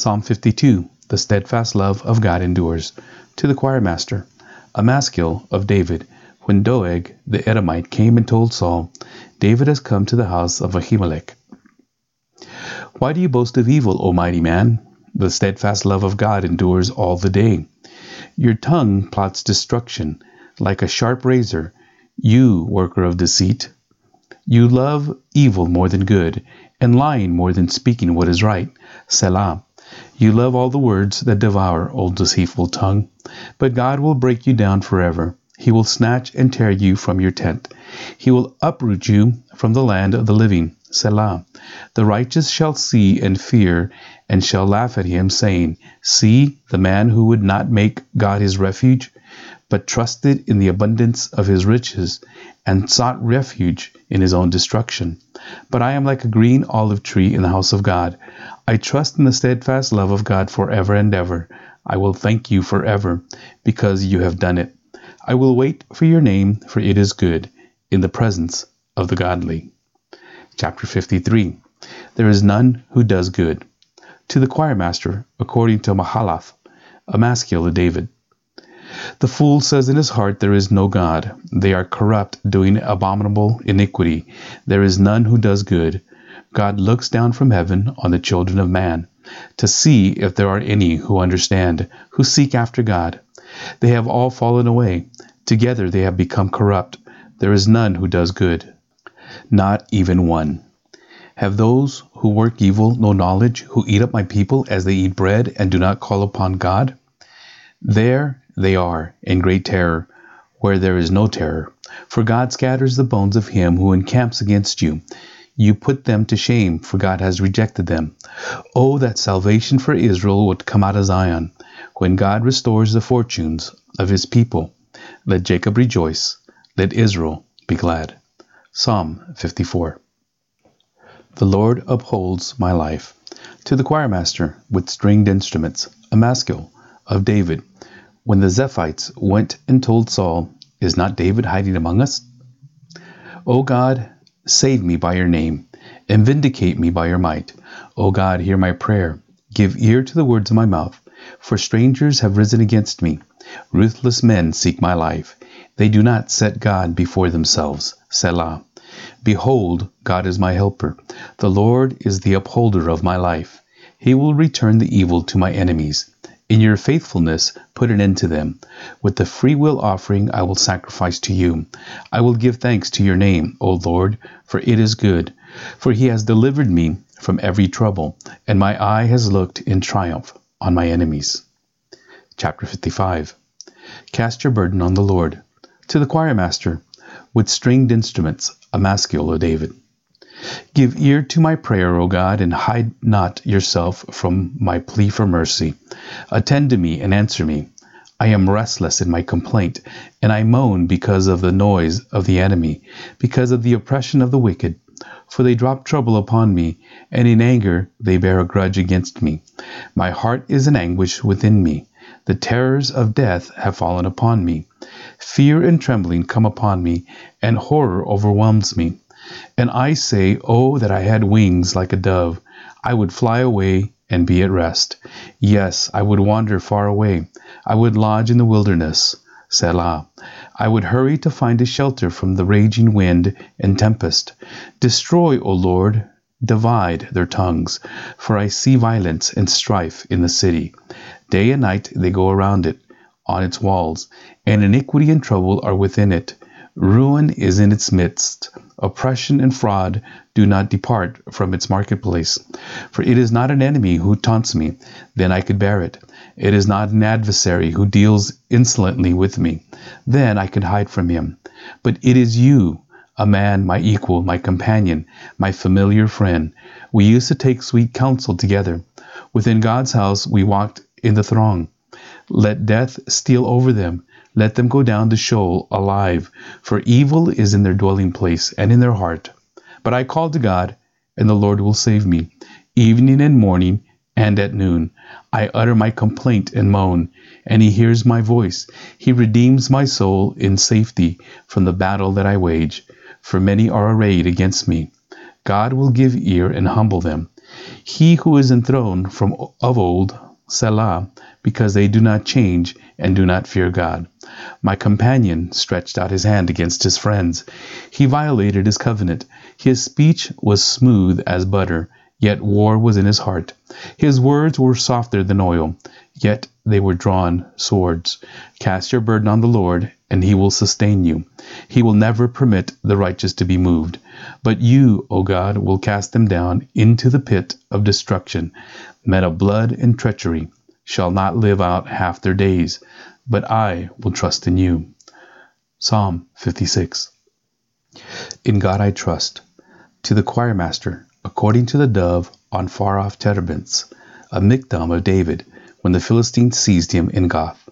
Psalm 52 The steadfast love of God endures. To the choir master, a maskil of David. When Doeg the Edomite came and told Saul, David has come to the house of Ahimelech. Why do you boast of evil, O mighty man? The steadfast love of God endures all the day. Your tongue plots destruction like a sharp razor, you worker of deceit. You love evil more than good, and lying more than speaking what is right. Selah. You love all the words that devour, old deceitful tongue. But God will break you down forever. He will snatch and tear you from your tent. He will uproot you from the land of the living. Selah. The righteous shall see and fear, and shall laugh at him, saying, See the man who would not make God his refuge, but trusted in the abundance of his riches, and sought refuge in his own destruction. But I am like a green olive tree in the house of God. I trust in the steadfast love of God forever and ever. I will thank you forever, because you have done it. I will wait for your name, for it is good, in the presence of the godly. Chapter 53 There is none who does good. To the choir master, according to Mahalath, a maskil of David. The fool says in his heart, There is no God. They are corrupt, doing abominable iniquity. There is none who does good. God looks down from heaven on the children of man to see if there are any who understand, who seek after God. They have all fallen away. Together they have become corrupt. There is none who does good, not even one. Have those who work evil no knowledge, who eat up my people as they eat bread and do not call upon God? There they are in great terror, where there is no terror. For God scatters the bones of him who encamps against you. You put them to shame, for God has rejected them. Oh, that salvation for Israel would come out of Zion, when God restores the fortunes of his people. Let Jacob rejoice, let Israel be glad. Psalm 54. The Lord upholds my life. To the choirmaster with stringed instruments, a maskil of David. When the Ziphites went and told Saul, Is not David hiding among us? O God, save me by your name, and vindicate me by your might. O God, hear my prayer. Give ear to the words of my mouth, for strangers have risen against me. Ruthless men seek my life. They do not set God before themselves. Selah. Behold, God is my helper. The Lord is the upholder of my life. He will return the evil to my enemies. In your faithfulness, put an end to them. With the free will offering, I will sacrifice to you. I will give thanks to your name, O Lord, for it is good. For he has delivered me from every trouble, and my eye has looked in triumph on my enemies. Chapter 55 Cast your burden on the Lord. To the choir master, with stringed instruments, a maskil of David. Give ear to my prayer, O God, and hide not yourself from my plea for mercy. Attend to me and answer me. I am restless in my complaint, and I moan because of the noise of the enemy, because of the oppression of the wicked. For they drop trouble upon me, and in anger they bear a grudge against me. My heart is in anguish within me. The terrors of death have fallen upon me. Fear and trembling come upon me, and horror overwhelms me. And I say, Oh, that I had wings like a dove! I would fly away and be at rest. Yes, I would wander far away. I would lodge in the wilderness. Selah. I would hurry to find a shelter from the raging wind and tempest. Destroy, O Lord, divide their tongues, for I see violence and strife in the city. Day and night they go around it, on its walls, and iniquity and trouble are within it. Ruin is in its midst. Oppression and fraud do not depart from its marketplace. For it is not an enemy who taunts me, then I could bear it. It is not an adversary who deals insolently with me, then I could hide from him. But it is you, a man, my equal, my companion, my familiar friend. We used to take sweet counsel together. Within God's house we walked in the throng. Let death steal over them. Let them go down to Sheol alive, for evil is in their dwelling place and in their heart. But I call to God, and the Lord will save me. Evening and morning and at noon I utter my complaint and moan, and he hears my voice. He redeems my soul in safety from the battle that I wage, for many are arrayed against me. God will give ear and humble them. He who is enthroned from of old, Selah, because they do not change and do not fear God. My companion stretched out his hand against his friends. He violated his covenant. His speech was smooth as butter, yet war was in his heart. His words were softer than oil, yet they were drawn swords. Cast your burden on the Lord, and he will sustain you. He will never permit the righteous to be moved. But you, O God, will cast them down into the pit of destruction. Men of blood and treachery shall not live out half their days, but I will trust in you. Psalm 56. In God I trust. To the choirmaster, according to the dove on far off terebinths, a miktam of David, when the Philistines seized him in Gath.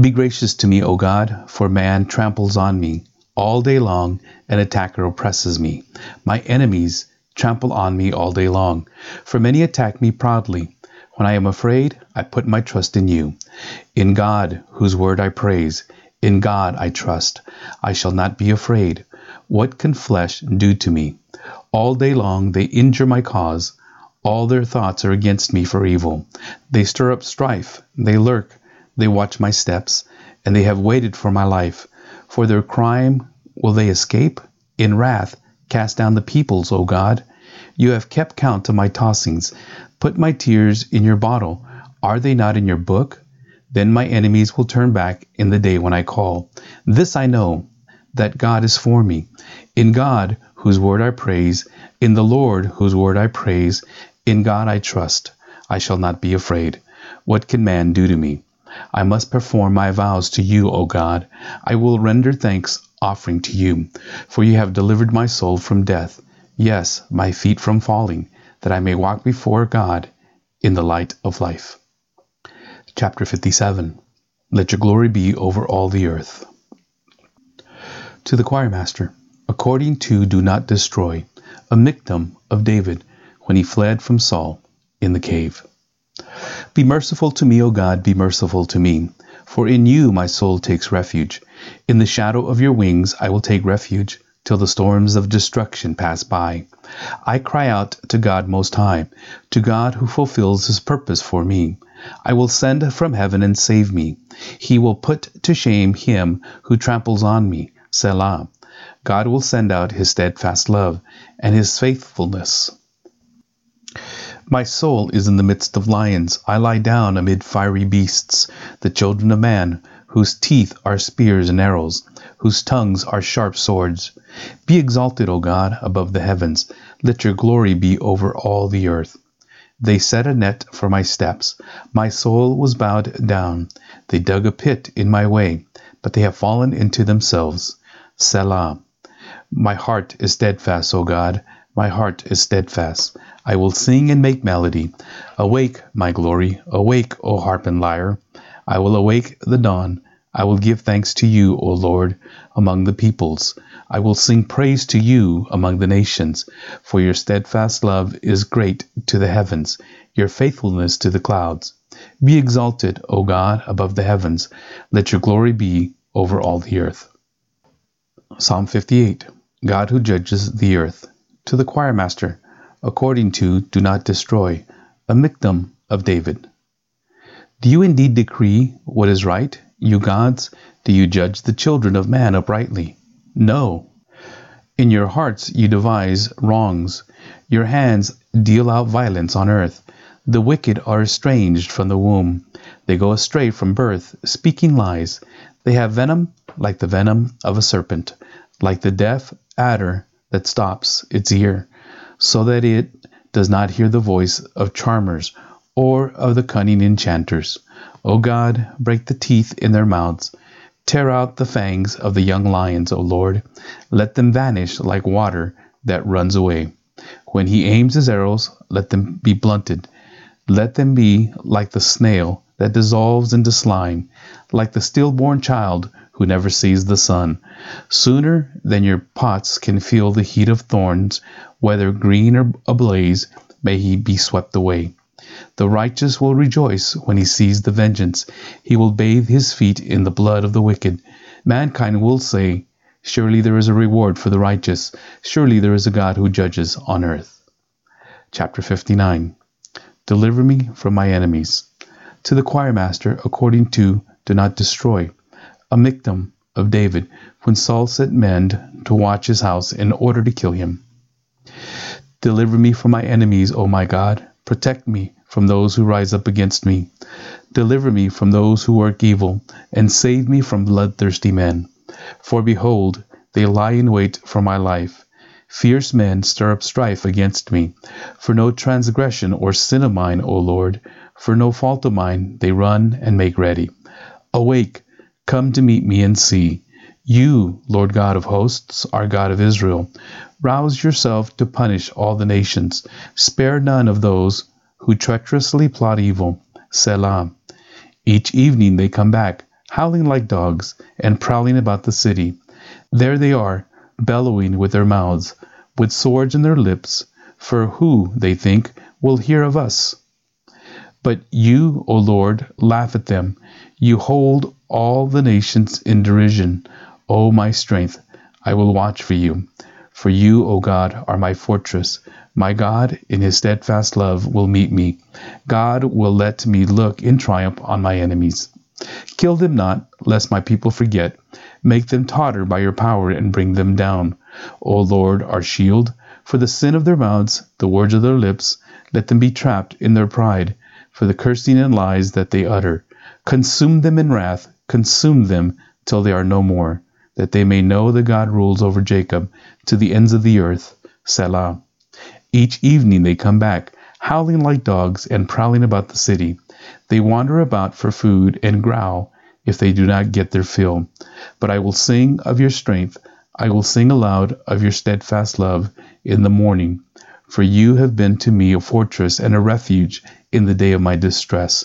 Be gracious to me, O God, for man tramples on me. All day long an attacker oppresses me. My enemies trample on me all day long, for many attack me proudly. When I am afraid, I put my trust in you. In God, whose word I praise, in God I trust. I shall not be afraid. What can flesh do to me? All day long they injure my cause. All their thoughts are against me for evil. They stir up strife, they lurk, they watch my steps, and they have waited for my life. For their crime will they escape? In wrath, cast down the peoples, O God. You have kept count of my tossings. Put my tears in your bottle. Are they not in your book? Then my enemies will turn back in the day when I call. This I know, that God is for me. In God, whose word I praise, in the Lord, whose word I praise, in God I trust. I shall not be afraid. What can man do to me? I must perform my vows to you, O God. I will render thanks offering to you, for you have delivered my soul from death, yes, my feet from falling, that I may walk before God in the light of life. Chapter 57 Let your glory be over all the earth. To the choirmaster, according to Do Not Destroy, a miktam of David when he fled from Saul in the cave. Be merciful to me, O God, be merciful to me, for in you my soul takes refuge. In the shadow of your wings I will take refuge till the storms of destruction pass by. I cry out to God Most High, to God who fulfills His purpose for me. I will send from heaven and save me. He will put to shame him who tramples on me. Selah. God will send out His steadfast love and His faithfulness. My soul is in the midst of lions. I lie down amid fiery beasts, the children of man, whose teeth are spears and arrows, whose tongues are sharp swords. Be exalted, O God, above the heavens. Let your glory be over all the earth. They set a net for my steps. My soul was bowed down. They dug a pit in my way, but they have fallen into themselves. Selah. My heart is steadfast, O God. My heart is steadfast. I will sing and make melody. Awake, my glory. Awake, O harp and lyre. I will awake the dawn. I will give thanks to you, O Lord, among the peoples. I will sing praise to you among the nations, for your steadfast love is great to the heavens, your faithfulness to the clouds. Be exalted, O God, above the heavens. Let your glory be over all the earth. Psalm 58 God who judges the earth to the choirmaster, according to Do Not Destroy, a miktam of David. Do you indeed decree what is right, you gods? Do you judge the children of man uprightly? No. In your hearts you devise wrongs. Your hands deal out violence on earth. The wicked are estranged from the womb. They go astray from birth, speaking lies. They have venom like the venom of a serpent, like the deaf adder that stops its ear, so that it does not hear the voice of charmers or of the cunning enchanters. O God, break the teeth in their mouths. Tear out the fangs of the young lions, O Lord. Let them vanish like water that runs away. When he aims his arrows, let them be blunted. Let them be like the snail that dissolves into slime, like the stillborn child who never sees the sun. Sooner than your pots can feel the heat of thorns, whether green or ablaze, may he be swept away. The righteous will rejoice when he sees the vengeance. He will bathe his feet in the blood of the wicked. Mankind will say, Surely there is a reward for the righteous. Surely there is a God who judges on earth. chapter 59. Deliver me from my enemies. To the choir master, according to Do Not Destroy, a miktam of David, when Saul sent men to watch his house in order to kill him. Deliver me from my enemies, O my God. Protect me from those who rise up against me. Deliver me from those who work evil, and save me from bloodthirsty men. For behold, they lie in wait for my life. Fierce men stir up strife against me. For no transgression or sin of mine, O Lord, for no fault of mine, they run and make ready. Awake, come to meet me and see. You, Lord God of hosts, are God of Israel. Rouse yourself to punish all the nations. Spare none of those who treacherously plot evil. Selah. Each evening they come back, howling like dogs, and prowling about the city. There they are, bellowing with their mouths, with swords in their lips, for who, they think, will hear of us? But you, O Lord, laugh at them. You hold all the nations in derision. O my strength, I will watch for you. For you, O God, are my fortress. My God, in his steadfast love, will meet me. God will let me look in triumph on my enemies. Kill them not, lest my people forget. Make them totter by your power and bring them down. O Lord, our shield, for the sin of their mouths, the words of their lips, let them be trapped in their pride, for the cursing and lies that they utter. Consume them in wrath, consume them till they are no more that they may know that God rules over Jacob to the ends of the earth. Selah. Each evening they come back, howling like dogs and prowling about the city. They wander about for food and growl if they do not get their fill. But I will sing of your strength. I will sing aloud of your steadfast love in the morning. For you have been to me a fortress and a refuge in the day of my distress.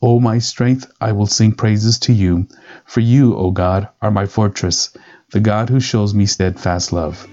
O my strength, I will sing praises to you, for you, O God, are my fortress, the God who shows me steadfast love.